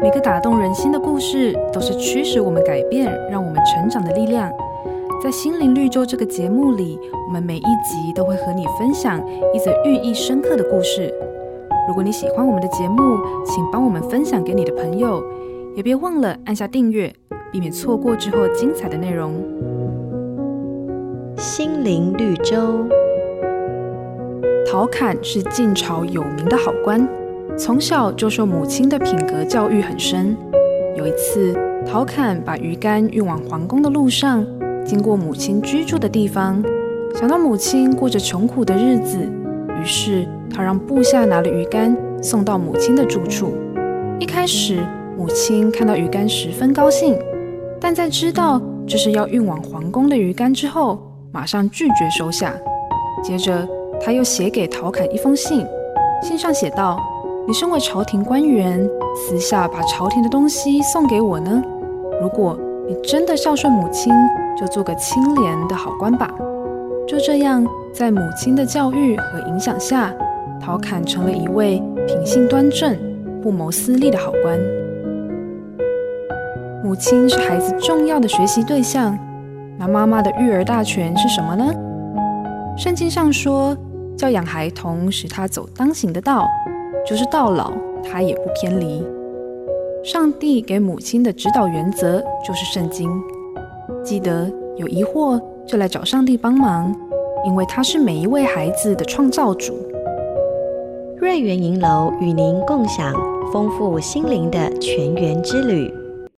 每个打动人心的故事，都是驱使我们改变、让我们成长的力量。在心灵绿洲这个节目里，我们每一集都会和你分享一则寓意深刻的故事。如果你喜欢我们的节目，请帮我们分享给你的朋友，也别忘了按下订阅，避免错过之后精彩的内容。心灵绿洲。陶侃是晋朝有名的好官，从小就受母亲的品格教育很深。有一次，陶侃把鱼竿运往皇宫的路上，经过母亲居住的地方，想到母亲过着穷苦的日子，于是他让部下拿了鱼竿送到母亲的住处。一开始，母亲看到鱼竿十分高兴，但在知道这是要运往皇宫的鱼竿之后，马上拒绝收下。接着，他又写给陶侃一封信，信上写道：“你身为朝廷官员，私下把朝廷的东西送给我呢？如果你真的孝顺母亲。”就做个清廉的好官吧。就这样，在母亲的教育和影响下，陶侃成了一位品性端正、不谋私利的好官。母亲是孩子重要的学习对象，那妈妈的育儿大权是什么呢？圣经上说，教养孩童，使他走当行的道，就是到老他也不偏离。上帝给母亲的指导原则就是圣经。记得有疑惑就来找上帝帮忙，因为他是每一位孩子的创造主。瑞园银楼与您共享丰富心灵的全员之旅。